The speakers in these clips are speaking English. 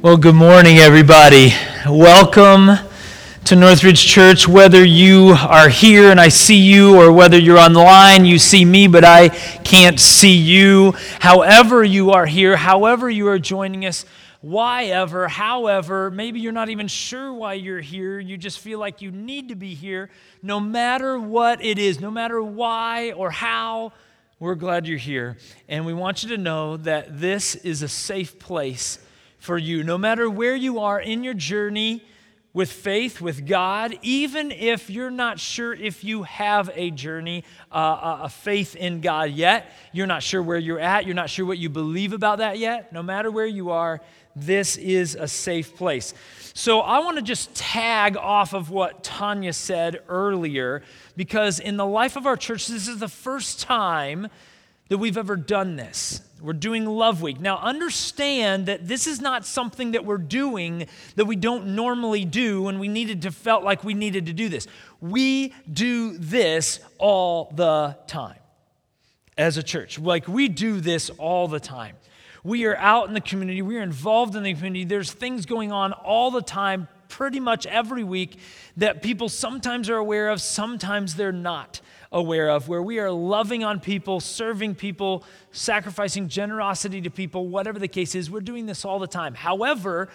Well, good morning, everybody. Welcome to Northridge Church. Whether you are here and I see you, or whether you're online, you see me, but I can't see you. However, you are here, however, you are joining us, why ever, however, maybe you're not even sure why you're here. You just feel like you need to be here. No matter what it is, no matter why or how, we're glad you're here. And we want you to know that this is a safe place for you. No matter where you are in your journey with faith, with God, even if you're not sure if you have a journey, uh, a faith in God yet, you're not sure where you're at, you're not sure what you believe about that yet, no matter where you are, this is a safe place. So I want to just tag off of what Tanya said earlier, because in the life of our church, this is the first time that we've ever done this. We're doing Love Week. Now, understand that this is not something that we're doing that we don't normally do, and we needed to felt like we needed to do this. We do this all the time as a church. Like, we do this all the time. We are out in the community, we are involved in the community. There's things going on all the time, pretty much every week, that people sometimes are aware of, sometimes they're not aware of, where we are loving on people, serving people, sacrificing generosity to people, whatever the case is. We're doing this all the time. However,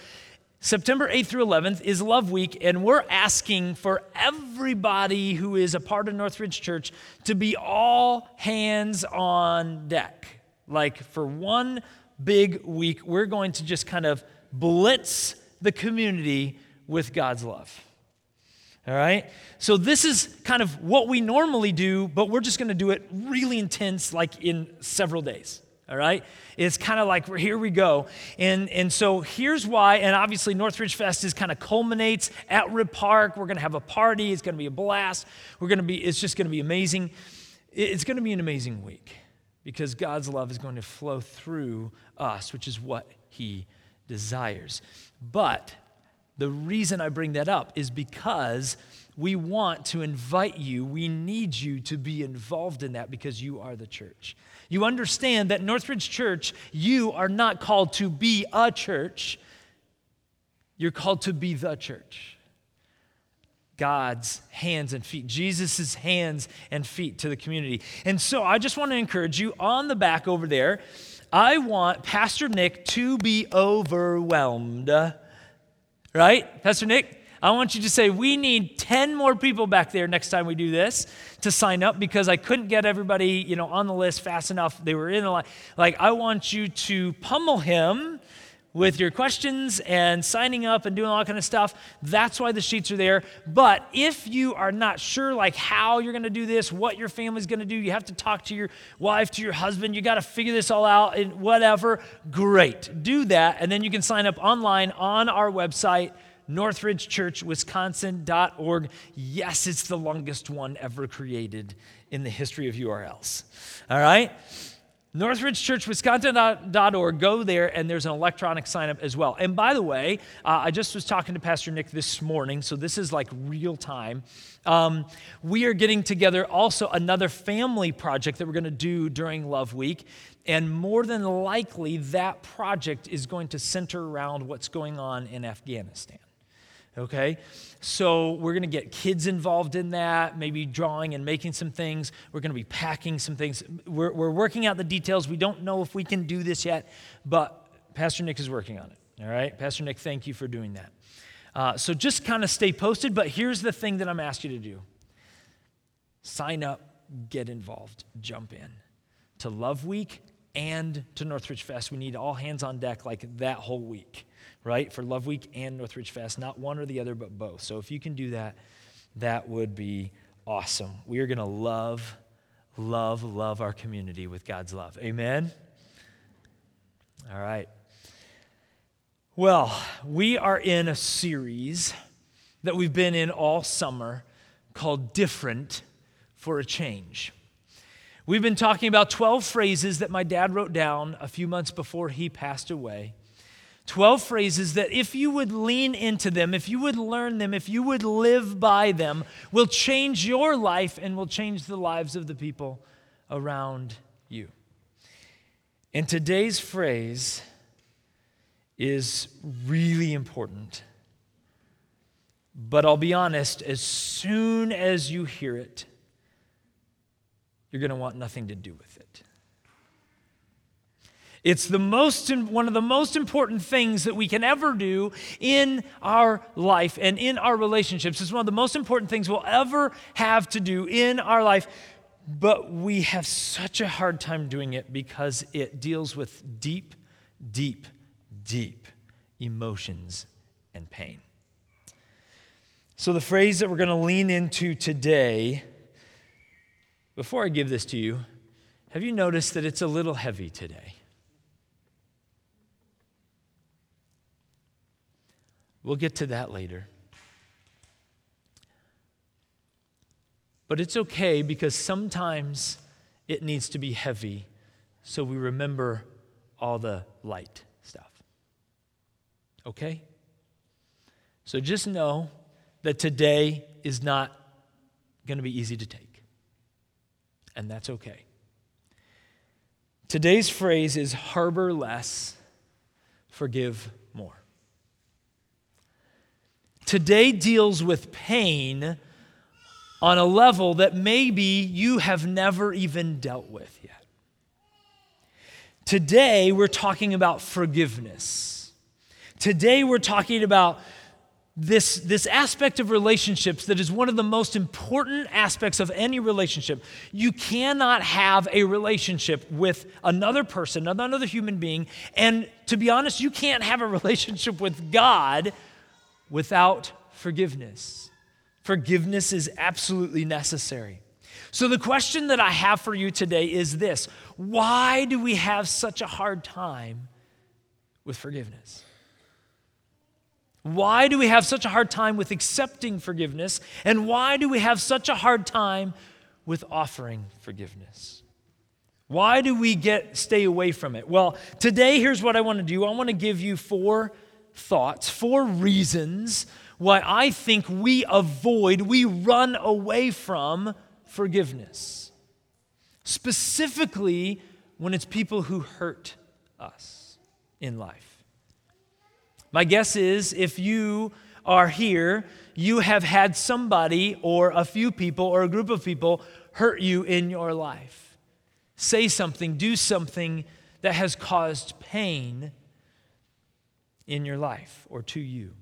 September 8th through 11th is Love Week, and we're asking for everybody who is a part of Northridge Church to be all hands on deck. Like for one big week, we're going to just kind of blitz the community with God's love. All right? So, this is kind of what we normally do, but we're just going to do it really intense, like in several days. All right? It's kind of like, here we go. And, and so here's why, and obviously Northridge Fest is kind of culminates at Rip Park. We're going to have a party. It's going to be a blast. We're going to be, it's just going to be amazing. It's going to be an amazing week because God's love is going to flow through us, which is what He desires. But the reason I bring that up is because we want to invite you, we need you to be involved in that because you are the church. You understand that Northridge Church, you are not called to be a church, you're called to be the church. God's hands and feet, Jesus' hands and feet to the community. And so I just want to encourage you on the back over there, I want Pastor Nick to be overwhelmed right? Pastor Nick, I want you to say, we need 10 more people back there next time we do this to sign up because I couldn't get everybody, you know, on the list fast enough. They were in the line. Like, I want you to pummel him with your questions and signing up and doing all that kind of stuff. That's why the sheets are there. But if you are not sure, like how you're going to do this, what your family's going to do, you have to talk to your wife, to your husband, you got to figure this all out and whatever, great. Do that. And then you can sign up online on our website, northridgechurchwisconsin.org. Yes, it's the longest one ever created in the history of URLs. All right? NorthridgeChurchWisconsin.org. Go there, and there's an electronic sign up as well. And by the way, uh, I just was talking to Pastor Nick this morning, so this is like real time. Um, we are getting together also another family project that we're going to do during Love Week. And more than likely, that project is going to center around what's going on in Afghanistan okay? So we're to get kids involved in that, maybe drawing and making some things. We're to be packing some things. We're, we're working out the details. We don't know if we can do this yet, but Pastor Nick is working on it, all right? Pastor Nick, thank you for doing that. Uh, so just kind of stay posted, but here's the thing that I'm asking you to do sign up, get involved, jump in to Love Week and to Northridge Fest. We need all hands on deck like that whole week right? For Love Week and Northridge Fest, not one or the other, but both. So if you can do that, that would be awesome. We are going to love, love, love our community with God's love. Amen? All right. Well, we are in a series that we've been in all summer called Different for a Change. We've been talking about 12 phrases that my dad wrote down a few months before he passed away 12 phrases that, if you would lean into them, if you would learn them, if you would live by them, will change your life and will change the lives of the people around you. And today's phrase is really important. But I'll be honest, as soon as you hear it, you're going to want nothing to do with it. It's the most, one of the most important things that we can ever do in our life and in our relationships. It's one of the most important things we'll ever have to do in our life. But we have such a hard time doing it because it deals with deep, deep, deep emotions and pain. So, the phrase that we're going to lean into today, before I give this to you, have you noticed that it's a little heavy today? We'll get to that later. But it's okay because sometimes it needs to be heavy so we remember all the light stuff. Okay? So just know that today is not going to be easy to take. And that's okay. Today's phrase is harbor less, forgive more. Today deals with pain on a level that maybe you have never even dealt with yet. Today, we're talking about forgiveness. Today, we're talking about this, this aspect of relationships that is one of the most important aspects of any relationship. You cannot have a relationship with another person, another human being, and to be honest, you can't have a relationship with God without forgiveness. Forgiveness is absolutely necessary. So, the question that I have for you today is this Why do we have such a hard time with forgiveness? Why do we have such a hard time with accepting forgiveness? And why do we have such a hard time with offering forgiveness? Why do we get stay away from it? Well, today here's what I want to do. I want to give you four thoughts, four reasons why I think we avoid, we run away from forgiveness. Specifically when it's people who hurt us in life. My guess is if you are here, you have had somebody or a few people or a group of people hurt you in your life. Say something, do something that has caused pain in your life or to you?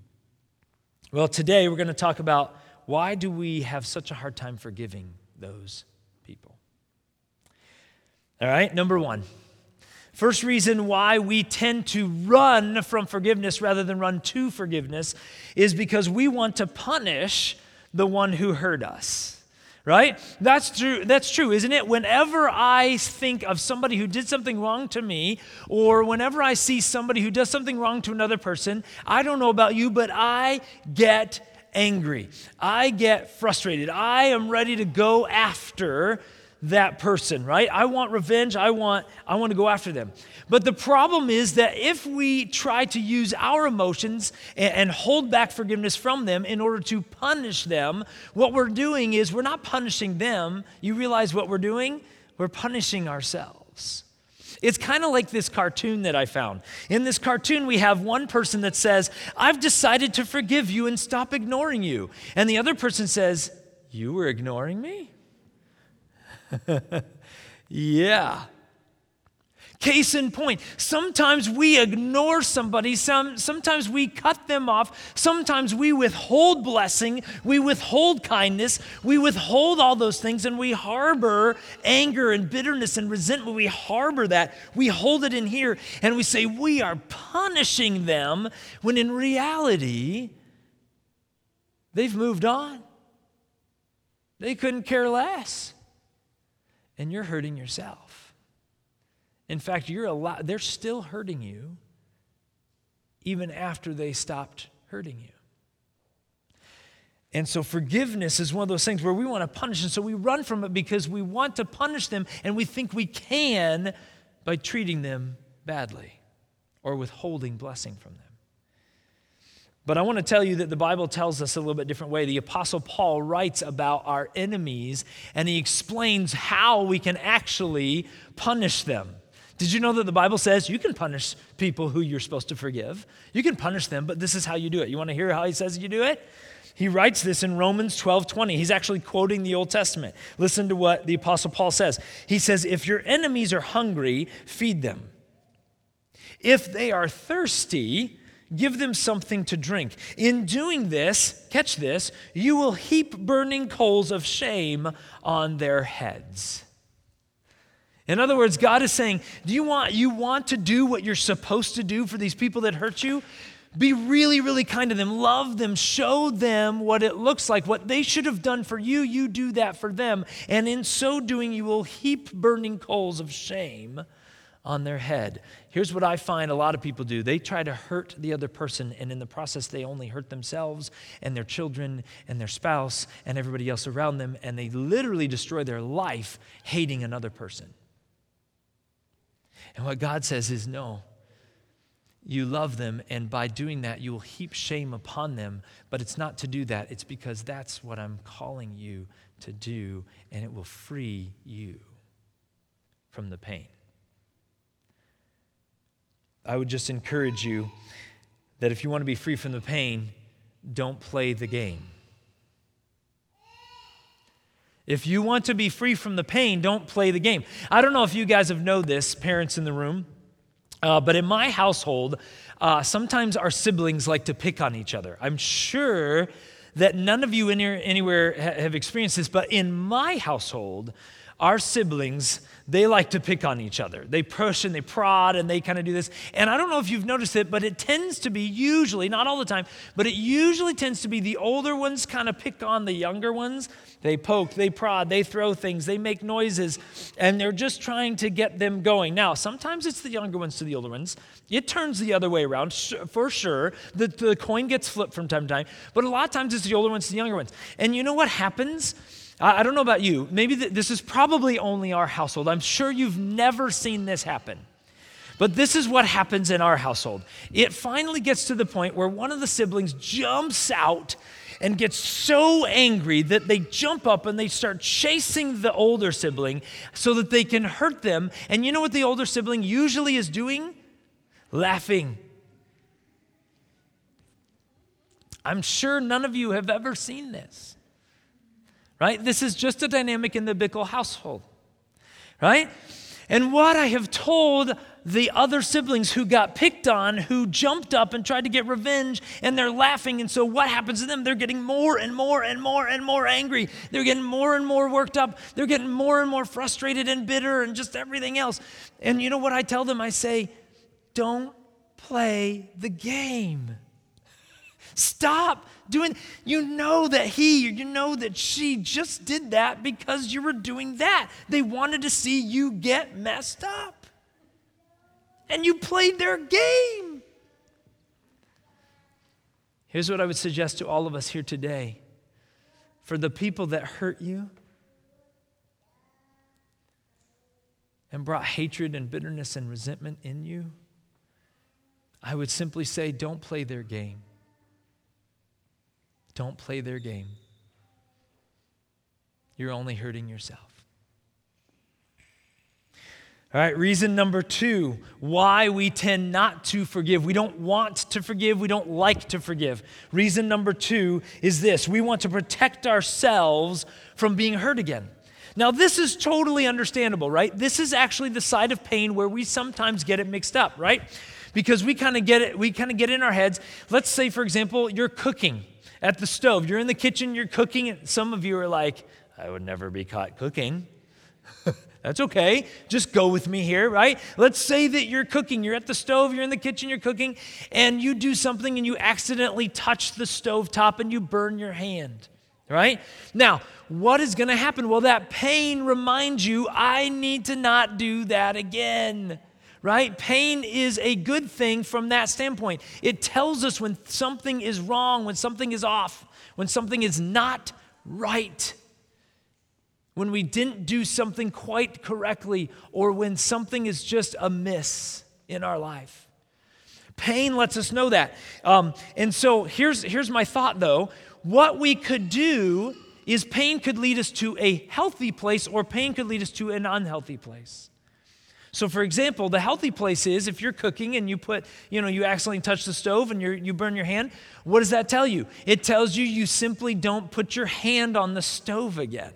Well, today we're going to talk about why do we have such a hard time forgiving those people? All right, number one. First reason why we tend to run from forgiveness rather than run to forgiveness is because we want to punish the one who hurt us right? That's true that's true isn't it? Whenever i think of somebody who did something wrong to me or whenever i see somebody who does something wrong to another person i don't know about you but i get angry. I get frustrated. I am ready to go after that person, right? I want revenge. I want I want to go after them. But the problem is that if we try to use our emotions and, and, hold back forgiveness from them in order to punish them, what we're doing is we're not punishing them. You realize what we're doing? We're punishing ourselves. It's kind of like this cartoon that I found. In this cartoon, we have one person that says, I've decided to forgive you and stop ignoring you. And the other person says, You were ignoring me? yeah. Case in point, sometimes we ignore somebody, some, sometimes we cut them off, sometimes we withhold blessing, we withhold kindness, we withhold all those things, and we harbor anger and bitterness and resentment. We harbor that, we hold it in here, and we say we are punishing them when in reality, they've moved on. They couldn't care less and you're hurting yourself. In fact, you're a lot, they're still hurting you even after they stopped hurting you. And so forgiveness is one of those things where we want to punish, and so we run from it because we want to punish them and we think we can by treating them badly or withholding blessing from them. But I want to tell you that the Bible tells us a little bit different way. The Apostle Paul writes about our enemies and he explains how we can actually punish them. Did you know that the Bible says you can punish people who you're supposed to forgive? You can punish them, but this is how you do it. You want to hear how he says you do it? He writes this in Romans 12 20. He's actually quoting the Old Testament. Listen to what the Apostle Paul says. He says, If your enemies are hungry, feed them. If they are thirsty, give them something to drink. In doing this, catch this, you will heap burning coals of shame on their heads. In other words, God is saying, Do you want, you want to do what you're supposed to do for these people that hurt you? Be really, really kind to them. Love them. Show them what it looks like. What they should have done for you, you do that for them. And in so doing, you will heap burning coals of shame on their head. Here's what I find a lot of people do they try to hurt the other person, and in the process, they only hurt themselves and their children and their spouse and everybody else around them, and they literally destroy their life hating another person. And what God says is, no, you love them, and by doing that, you will heap shame upon them. But it's not to do that, it's because that's what I'm calling you to do, and it will free you from the pain. I would just encourage you that if you want to be free from the pain, don't play the game. If you want to be free from the pain, don't play the game. I don't know if you guys have know this, parents in the room, uh, but in my household, uh, sometimes our siblings like to pick on each other. I'm sure that none of you in here, anywhere have experienced this, but in my household, our siblings, they like to pick on each other. They push and they prod and they kind of do this. And I don't know if you've noticed it, but it tends to be usually, not all the time, but it usually tends to be the older ones kind of pick on the younger ones. They poke, they prod, they throw things, they make noises, and they're just trying to get them going. Now, sometimes it's the younger ones to the older ones. It turns the other way around, for sure. The, the coin gets flipped from time to time, but a lot of times it's the older ones to the younger ones. And you know what happens? I, don't know about you. Maybe this is probably only our household. I'm sure you've never seen this happen. But this is what happens in our household. It finally gets to the point where one of the siblings jumps out and gets so angry that they jump up and they start chasing the older sibling so that they can hurt them. And you know what the older sibling usually is doing? Laughing. I'm sure none of you have ever seen this right? This is just a dynamic in the biblical household, right? And what I have told the other siblings who got picked on, who jumped up and tried to get revenge, and they're laughing. And so, what happens to them? They're getting more and more and more and more angry. They're getting more and more worked up. They're getting more and more frustrated and bitter and just everything else. And you know what I tell them? I say, don't play the game. Stop doing, you know that he, you know that she just did that because you were doing that. They wanted to see you get messed up. And you played their game. Here's what I would suggest to all of us here today for the people that hurt you and brought hatred and bitterness and resentment in you, I would simply say, don't play their game. Don't play their game. You're only hurting yourself. All right, reason number two why we tend not to forgive. We don't want to forgive, we don't like to forgive. Reason number two is this we want to protect ourselves from being hurt again. Now, this is totally understandable, right? This is actually the side of pain where we sometimes get it mixed up, right? Because we kind of get it, we kind of get in our heads. Let's say, for example, you're cooking at the stove. You're in the kitchen, you're cooking, and some of you are like, I would never be caught cooking. That's okay. Just go with me here, right? Let's say that you're cooking. You're at the stove, you're in the kitchen, you're cooking, and you do something and you accidentally touch the stove top and you burn your hand, right? Now, what is going to happen? Well, that pain reminds you, I need to not do that again right? Pain is a good thing from that standpoint. It tells us when something is wrong, when something is off, when something is not right, when we didn't do something quite correctly, or when something is just amiss in our life. Pain lets us know that. Um, and so here's, here's my thought though. What we could do is pain could lead us to a healthy place, or pain could lead us to an unhealthy place. So, for example, the healthy place is if you're cooking and you put, you know, you accidentally touch the stove and you you burn your hand, what does that tell you? It tells you you simply don't put your hand on the stove again,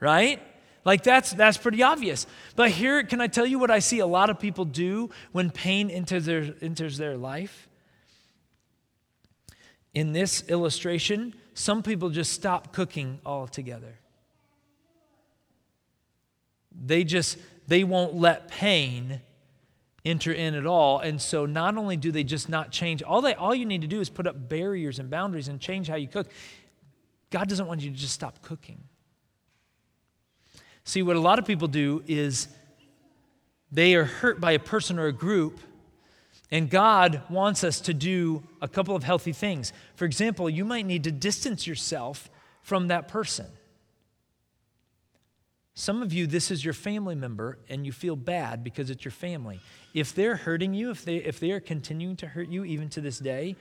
right? Like that's that's pretty obvious. But here, can I tell you what I see a lot of people do when pain enters their, enters their life? In this illustration, some people just stop cooking altogether. They just they won't let pain enter in at all. And so not only do they just not change, all they all you need to do is put up barriers and boundaries and change how you cook. God doesn't want you to just stop cooking. See, what a lot of people do is they are hurt by a person or a group, and God wants us to do a couple of healthy things. For example, you might need to distance yourself from that person. Some of you, this is your family member, and you feel bad because it's your family. If they're hurting you, if they, if they are continuing to hurt you even to this day,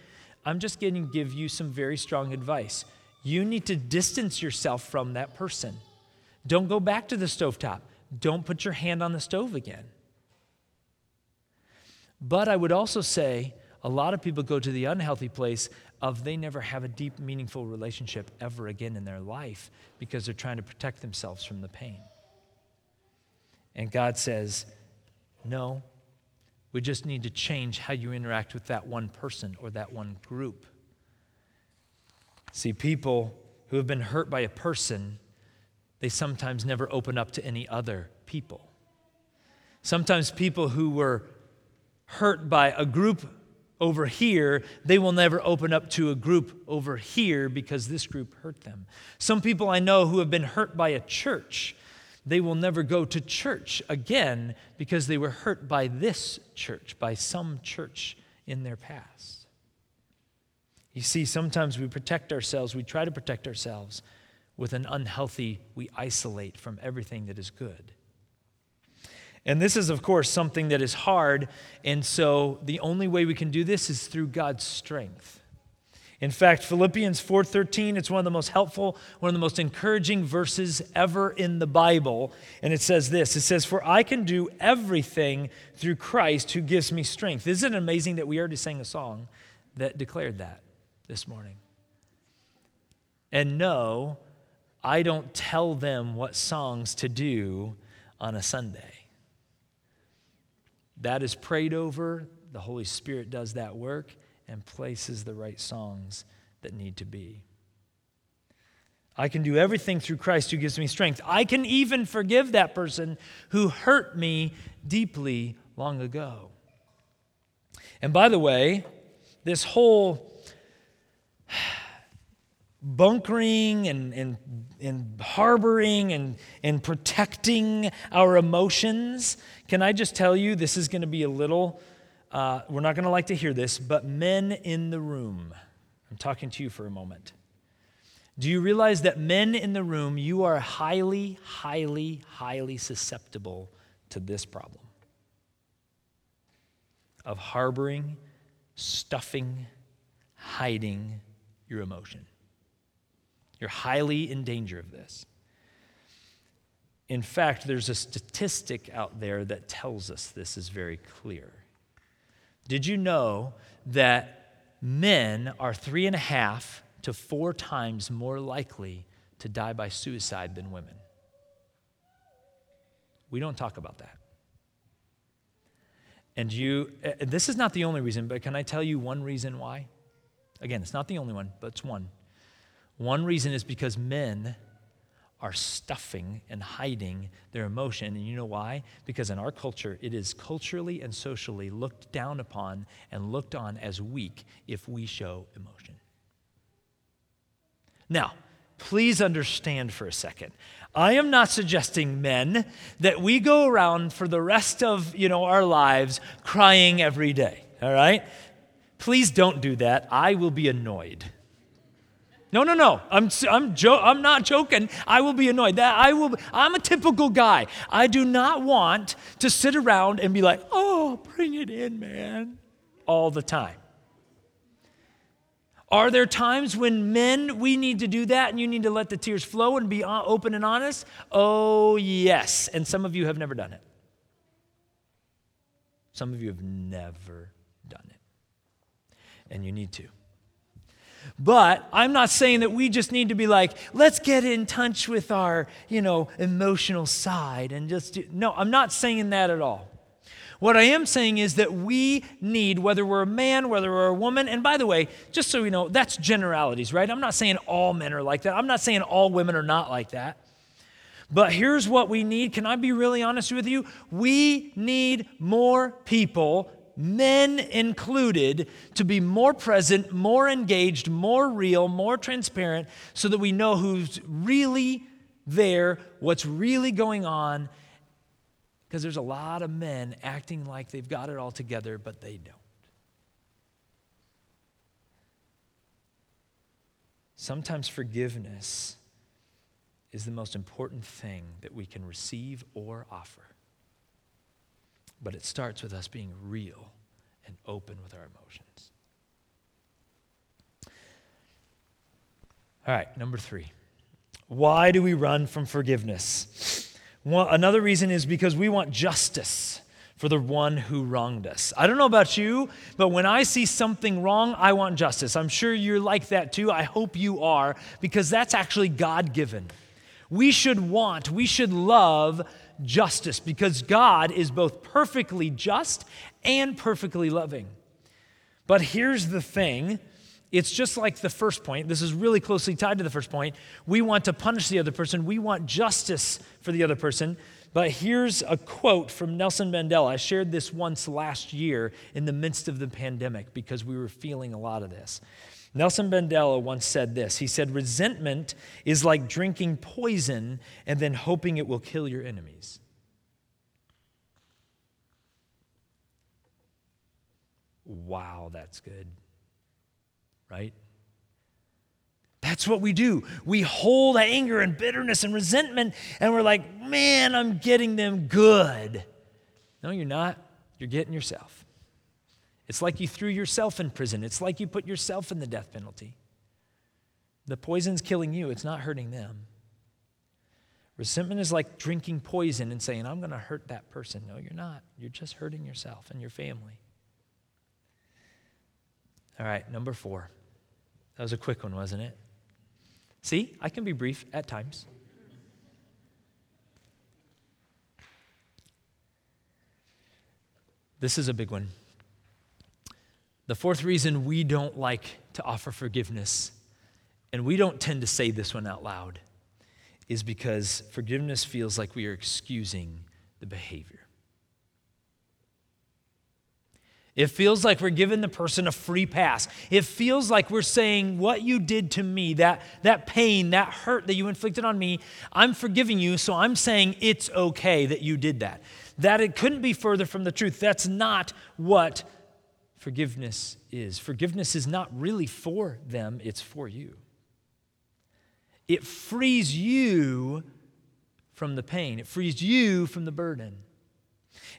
I'm just going to give you some very strong advice. You need to distance yourself from that person. Don't go back to the stovetop. Don't put your hand on the stove again. But I would also say a lot of people go to the unhealthy place of they never have a deep, meaningful relationship ever again in their life because they're trying to protect themselves from the pain. And God says, no, we just need to change how you interact with that one person or that one group. See, people who have been hurt by a person they sometimes never open up to any other people. Sometimes people who were hurt by a group over here, they will never open up to a group over here because this group hurt them. Some people I know who have been hurt by a church, they will never go to church again because they were hurt by this church, by some church in their past. You see, sometimes we protect ourselves, we try to protect ourselves with an unhealthy, we isolate from everything that is good. And this is, of course, something that is hard. And so the only way we can do this is through God's strength. In fact, Philippians 4:13, it's one of the most helpful, one of the most encouraging verses ever in the Bible, and it says this. It says, "For I can do everything through Christ who gives me strength." Isn't it amazing that we already sang a song that declared that this morning? And no, I don't tell them what songs to do on a Sunday. That is prayed over. The Holy Spirit does that work and places the right songs that need to be. I can do everything through Christ who gives me strength. I can even forgive that person who hurt me deeply long ago. And by the way, this whole bunkering and, and, and harboring and, and protecting our emotions. Can I just tell you, this is going to be a little, uh, we're not going to like to hear this, but men in the room, I'm talking to you for a moment. Do you realize that men in the room, you are highly, highly, highly susceptible to this problem of harboring, stuffing, hiding your emotion? You're highly in danger of this. In fact, there's a statistic out there that tells us this is very clear. Did you know that men are three and a half to four times more likely to die by suicide than women? We don't talk about that. And you, uh, this is not the only reason, but can I tell you one reason why? Again, it's not the only one, but it's one. One reason is because men are stuffing and hiding their emotion. And you know why? Because in our culture, it is culturally and socially looked down upon and looked on as weak if we show emotion. Now, please understand for a second. I am not suggesting men that we go around for the rest of, you know, our lives crying every day, all right? Please don't do that. I will be annoyed. No, no, no. I'm, I'm, jo- I'm not joking. I will be annoyed. That I will. I'm a typical guy. I do not want to sit around and be like, "Oh, bring it in, man," all the time. Are there times when men we need to do that and you need to let the tears flow and be uh, open and honest? Oh, yes. And some of you have never done it. Some of you have never done it, and you need to. But I'm not saying that we just need to be like, let's get in touch with our, you know, emotional side and just do. No, I'm not saying that at all. What I am saying is that we need, whether we're a man, whether we're a woman, and by the way, just so you know, that's generalities, right? I'm not saying all men are like that. I'm not saying all women are not like that. But here's what we need. Can I be really honest with you? We need more people men included, to be more present, more engaged, more real, more transparent, so that we know who's really there, what's really going on. Because there's a lot of men acting like they've got it all together, but they don't. Sometimes forgiveness is the most important thing that we can receive or offer. But it starts with us being real and open with our emotions. All right, number three. Why do we run from forgiveness? Another reason is because we want justice for the one who wronged us. I don't know about you, but when I see something wrong, I want justice. I'm sure you're like that too. I hope you are, because that's actually God given. We should want, we should love justice because God is both perfectly just and perfectly loving. But here's the thing it's just like the first point. This is really closely tied to the first point. We want to punish the other person, we want justice for the other person. But here's a quote from Nelson Mandela. I shared this once last year in the midst of the pandemic because we were feeling a lot of this. Nelson Mandela once said this He said, Resentment is like drinking poison and then hoping it will kill your enemies. Wow, that's good. Right? That's what we do. We hold anger and bitterness and resentment, and we're like, man, I'm getting them good. No, you're not. You're getting yourself. It's like you threw yourself in prison. It's like you put yourself in the death penalty. The poison's killing you, it's not hurting them. Resentment is like drinking poison and saying, I'm going to hurt that person. No, you're not. You're just hurting yourself and your family. All right, number four. That was a quick one, wasn't it? See, I can be brief at times. This is a big one. The fourth reason we don't like to offer forgiveness, and we don't tend to say this one out loud, is because forgiveness feels like we are excusing the behavior. It feels like we're giving the person a free pass. It feels like we're saying, What you did to me, that, that pain, that hurt that you inflicted on me, I'm forgiving you, so I'm saying it's okay that you did that. That it couldn't be further from the truth. That's not what forgiveness is. Forgiveness is not really for them, it's for you. It frees you from the pain, it frees you from the burden.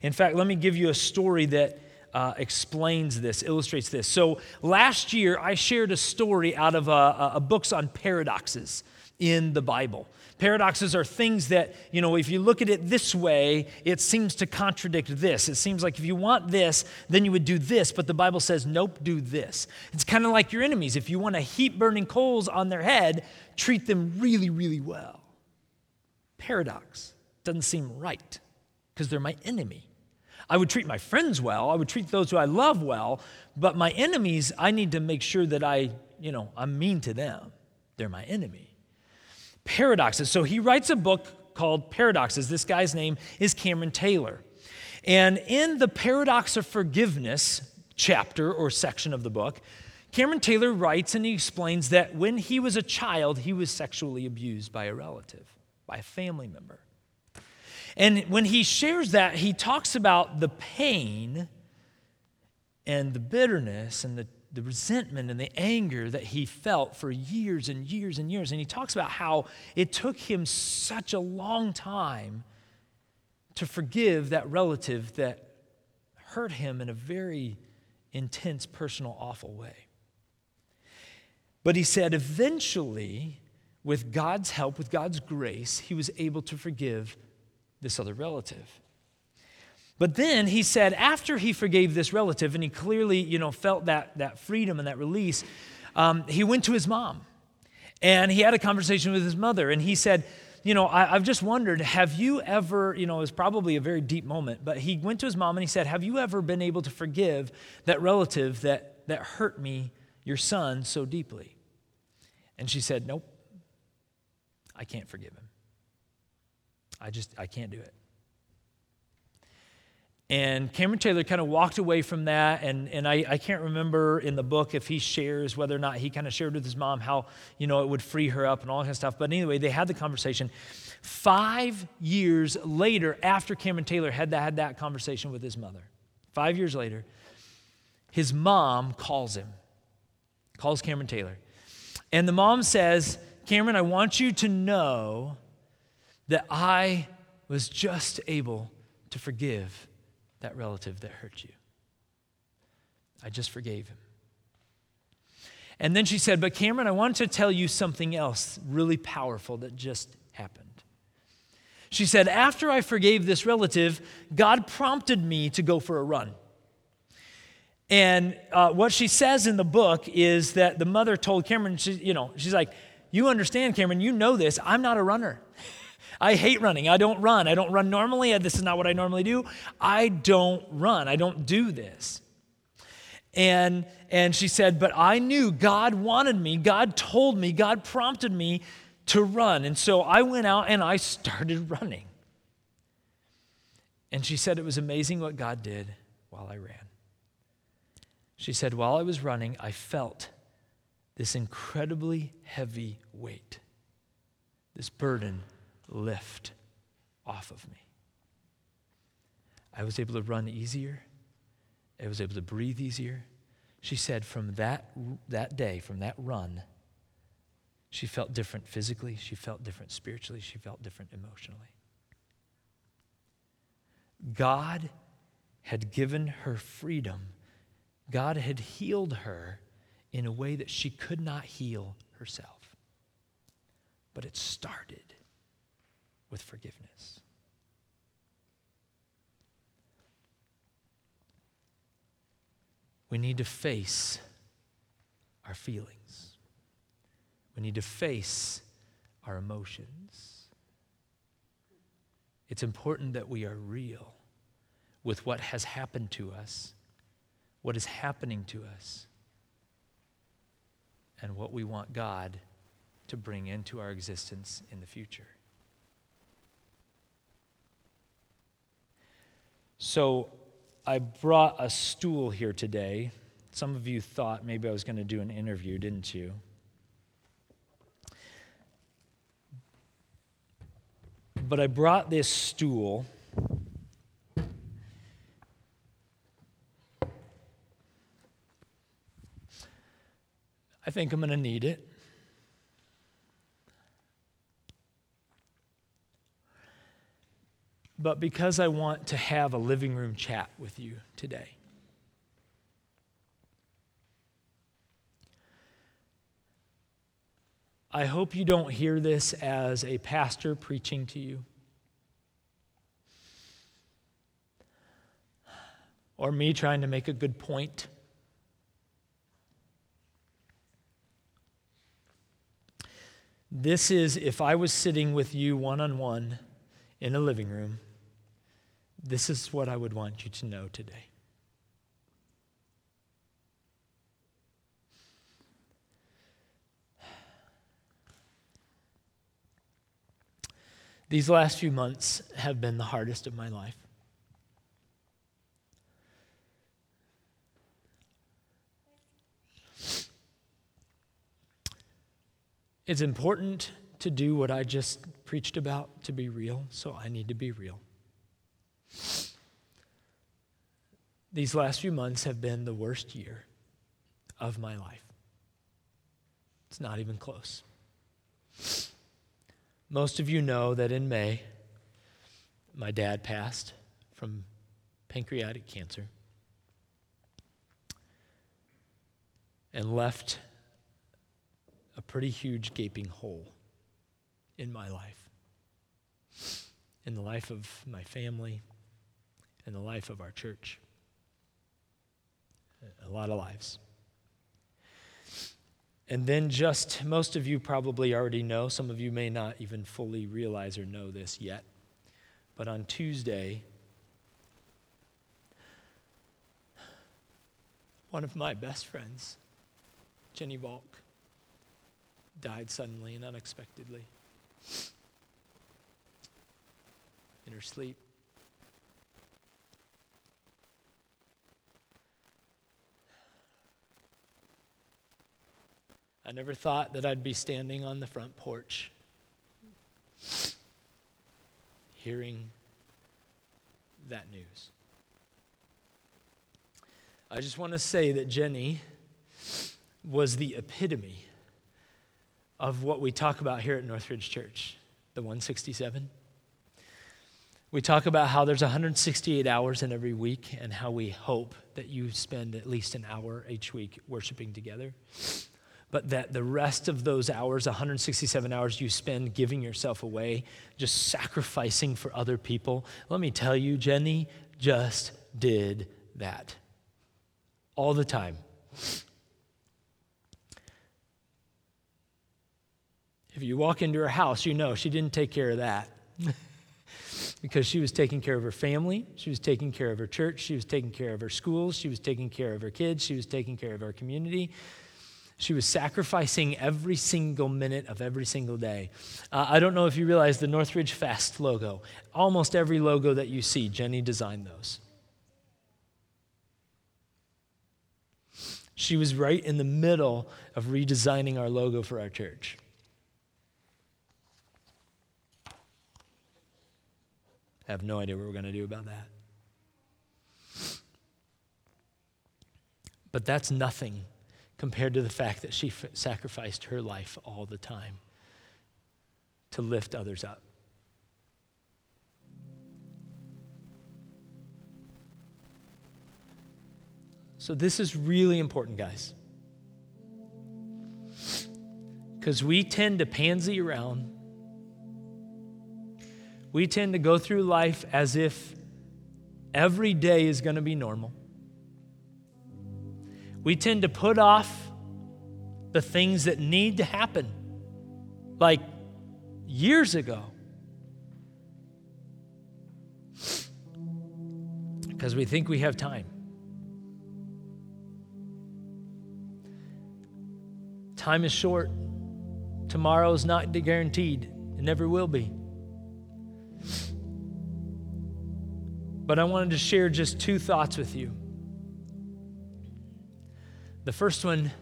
In fact, let me give you a story that uh, explains this, illustrates this. So last year, I shared a story out of a, a, a books on paradoxes in the Bible. Paradoxes are things that, you know, if you look at it this way, it seems to contradict this. It seems like if you want this, then you would do this, but the Bible says, nope, do this. It's kind of like your enemies. If you want to heap burning coals on their head, treat them really, really well. Paradox doesn't seem right because they're my enemy. I would treat my friends well, I would treat those who I love well, but my enemies, I need to make sure that I, you know, I'm mean to them. They're my enemy paradoxes. So he writes a book called Paradoxes. This guy's name is Cameron Taylor. And in the Paradox of Forgiveness chapter or section of the book, Cameron Taylor writes and he explains that when he was a child, he was sexually abused by a relative, by a family member. And when he shares that, he talks about the pain and the bitterness and the the resentment and the anger that he felt for years and years and years. And he talks about how it took him such a long time to forgive that relative that hurt him in a very intense, personal, awful way. But he said eventually, with God's help, with God's grace, he was able to forgive this other relative. But then he said, after he forgave this relative, and he clearly, you know, felt that, that freedom and that release, um, he went to his mom. And he had a conversation with his mother, and he said, you know, I, have just wondered, have you ever, you know, it was probably a very deep moment, but he went to his mom and he said, Have you ever been able to forgive that relative that, that hurt me, your son, so deeply? And she said, Nope, I can't forgive him. I just, I can't do it. And Cameron Taylor kind of walked away from that. And, and I, I can't remember in the book if he shares whether or not he kind of shared with his mom how, you know, it would free her up and all that kind of stuff. But anyway, they had the conversation. Five years later, after Cameron Taylor had that, had that conversation with his mother, five years later, his mom calls him, calls Cameron Taylor. And the mom says, Cameron, I want you to know that I was just able to forgive that relative that hurt you. I just forgave him. And then she said, But Cameron, I want to tell you something else really powerful that just happened. She said, After I forgave this relative, God prompted me to go for a run. And uh, what she says in the book is that the mother told Cameron, she, you know, she's like, You understand, Cameron, you know this. I'm not a runner. I hate running. I don't run. I don't run normally. This is not what I normally do. I don't run. I don't do this. And, and she said, But I knew God wanted me. God told me. God prompted me to run. And so I went out and I started running. And she said it was amazing what God did while I ran. She said, While I was running, I felt this incredibly heavy weight, this burden lift off of me. I was able to run easier. I was able to breathe easier. She said from that, that day, from that run, she felt different physically, she felt different spiritually, she felt different emotionally. God had given her freedom. God had healed her in a way that she could not heal herself. But it started with forgiveness. We need to face our feelings. We need to face our emotions. It's important that we are real with what has happened to us, what is happening to us, and what we want God to bring into our existence in the future. So I brought a stool here today. Some of you thought maybe I was going to do an interview, didn't you? But I brought this stool. I think I'm going to need it. But because I want to have a living room chat with you today. I hope you don't hear this as a pastor preaching to you or me trying to make a good point. This is if I was sitting with you one on one in a living room this is what I would want you to know today. These last few months have been the hardest of my life. It's important to do what I just preached about to be real, so I need to be real. These last few months have been the worst year of my life. It's not even close. Most of you know that in May, my dad passed from pancreatic cancer and left a pretty huge gaping hole in my life, in the life of my family, in the life of our church. A lot of lives. And then, just most of you probably already know, some of you may not even fully realize or know this yet. But on Tuesday, one of my best friends, Jenny Volk, died suddenly and unexpectedly in her sleep. I never thought that I'd be standing on the front porch hearing that news. I just want to say that Jenny was the epitome of what we talk about here at Northridge Church, the 167. We talk about how there's 168 hours in every week and how we hope that you spend at least an hour each week worshiping together but that the rest of those hours, 167 hours, you spend giving yourself away, just sacrificing for other people. Let me tell you, Jenny just did that all the time. If you walk into her house, you know she didn't take care of that. because she was taking care of her family, she was taking care of her church, she was taking care of her schools, she was taking care of her kids, she was taking care of her community. She was sacrificing every single minute of every single day. Uh, I don't know if you realize the Northridge Fest logo. Almost every logo that you see, Jenny designed those. She was right in the middle of redesigning our logo for our church. I have no idea what we're going to do about that. But that's nothing compared to the fact that she f- sacrificed her life all the time to lift others up. So, this is really important, guys. Because we tend to pansy around. We tend to go through life as if every day is going to be normal. We tend to put off the things that need to happen, like years ago. Because we think we have time. Time is short. Tomorrow is not guaranteed. It never will be. But I wanted to share just two thoughts with you. The first one,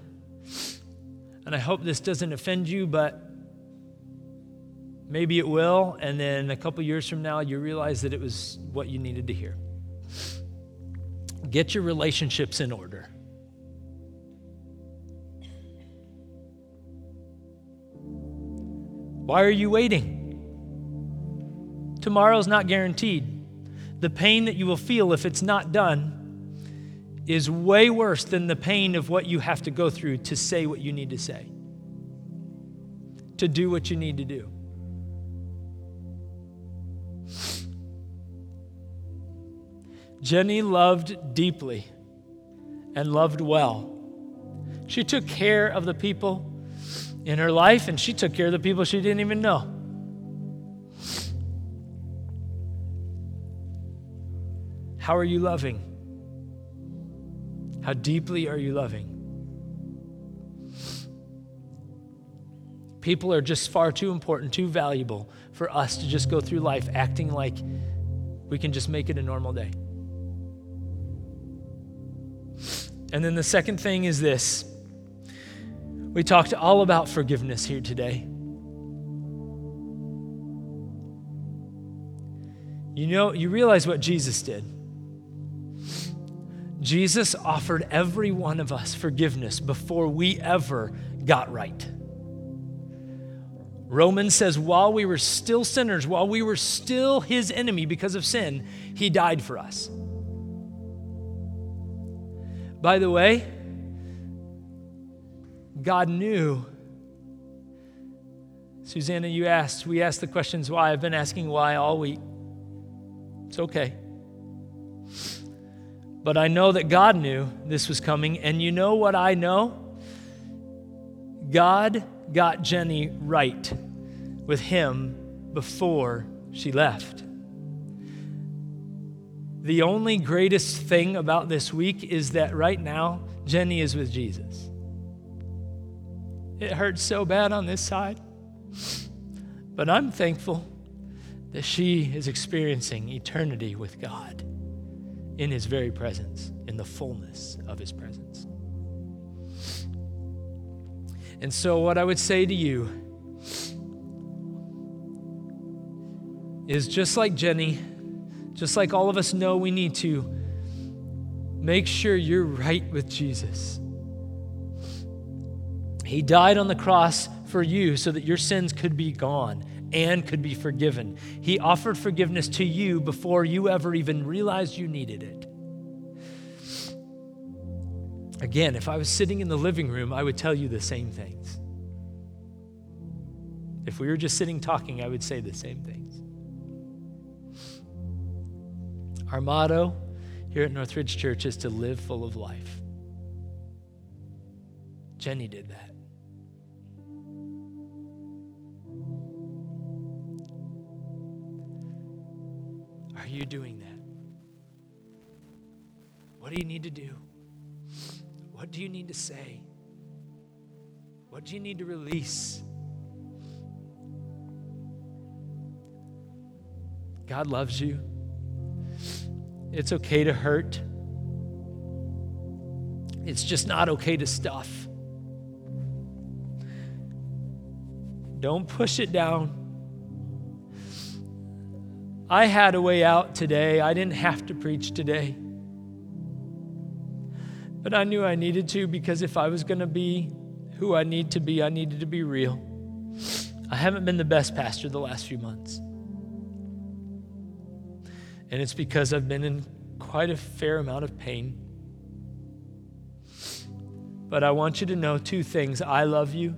and I hope this doesn't offend you, but maybe it will, and then a couple years from now, you realize that it was what you needed to hear. Get your relationships in order. Why are you waiting? Tomorrow's not guaranteed. The pain that you will feel if it's not done is way worse than the pain of what you have to go through to say what you need to say, to do what you need to do. Jenny loved deeply and loved well. She took care of the people in her life, and she took care of the people she didn't even know. How are you loving? How deeply are you loving? People are just far too important, too valuable for us to just go through life acting like we can just make it a normal day. And then the second thing is this we talked all about forgiveness here today. You know, you realize what Jesus did. Jesus offered every one of us forgiveness before we ever got right. Romans says, while we were still sinners, while we were still his enemy because of sin, he died for us. By the way, God knew. Susanna, you asked, we asked the questions why. I've been asking why all week. It's okay. But I know that God knew this was coming. And you know what I know? God got Jenny right with him before she left. The only greatest thing about this week is that right now, Jenny is with Jesus. It hurts so bad on this side, but I'm thankful that she is experiencing eternity with God in His very presence, in the fullness of His presence. And so, what I would say to you is just like Jenny, just like all of us know we need to, make sure you're right with Jesus. He died on the cross for you so that your sins could be gone and could be forgiven. He offered forgiveness to you before you ever even realized you needed it. Again, if I was sitting in the living room, I would tell you the same things. If we were just sitting talking, I would say the same things. Our motto here at Northridge Church is to live full of life. Jenny did that. You doing that? What do you need to do? What do you need to say? What do you need to release? God loves you. It's okay to hurt. It's just not okay to stuff. Don't push it down. I had a way out today. I didn't have to preach today. But I knew I needed to because if I was going to be who I need to be, I needed to be real. I haven't been the best pastor the last few months. And it's because I've been in quite a fair amount of pain. But I want you to know two things I love you.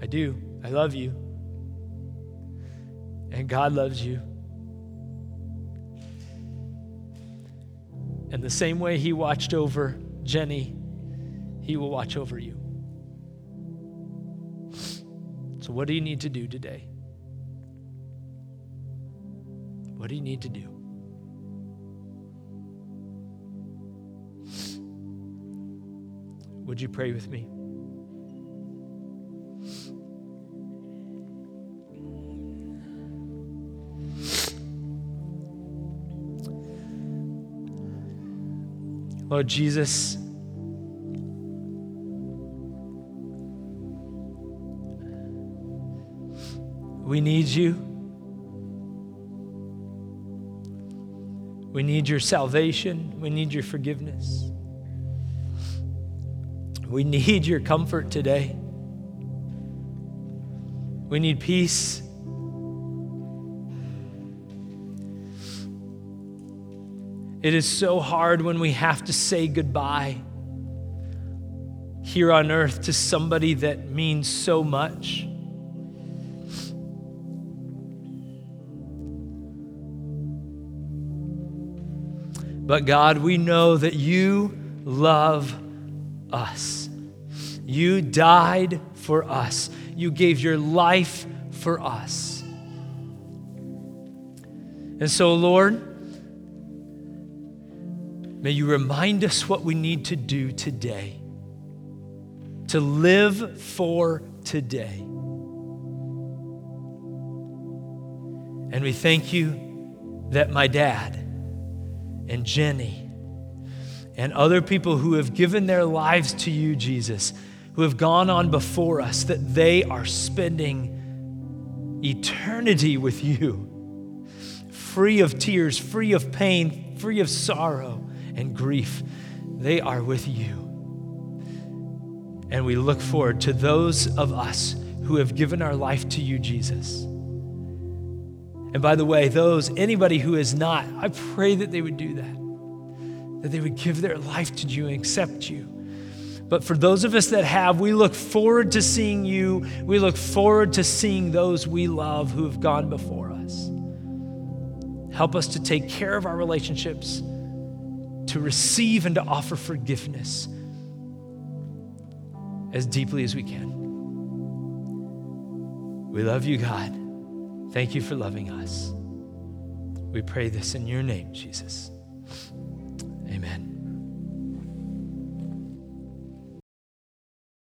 I do. I love you. And God loves you. And the same way He watched over Jenny, He will watch over you. So, what do you need to do today? What do you need to do? Would you pray with me? Lord Jesus, we need you. We need your salvation. We need your forgiveness. We need your comfort today. We need peace. It is so hard when we have to say goodbye here on earth to somebody that means so much. But God, we know that you love us. You died for us. You gave your life for us. And so, Lord, may you remind us what we need to do today. To live for today. And we thank you that my dad, and Jenny and other people who have given their lives to you, Jesus, who have gone on before us, that they are spending eternity with you, free of tears, free of pain, free of sorrow and grief. They are with you. And we look forward to those of us who have given our life to you, Jesus and by the way, those, anybody who is not, I pray that they would do that, that they would give their life to you and accept you. But for those of us that have, we look forward to seeing you. We look forward to seeing those we love who have gone before us. Help us to take care of our relationships, to receive and to offer forgiveness as deeply as we can. We love you, God. Thank you for loving us. We pray this in your name, Jesus.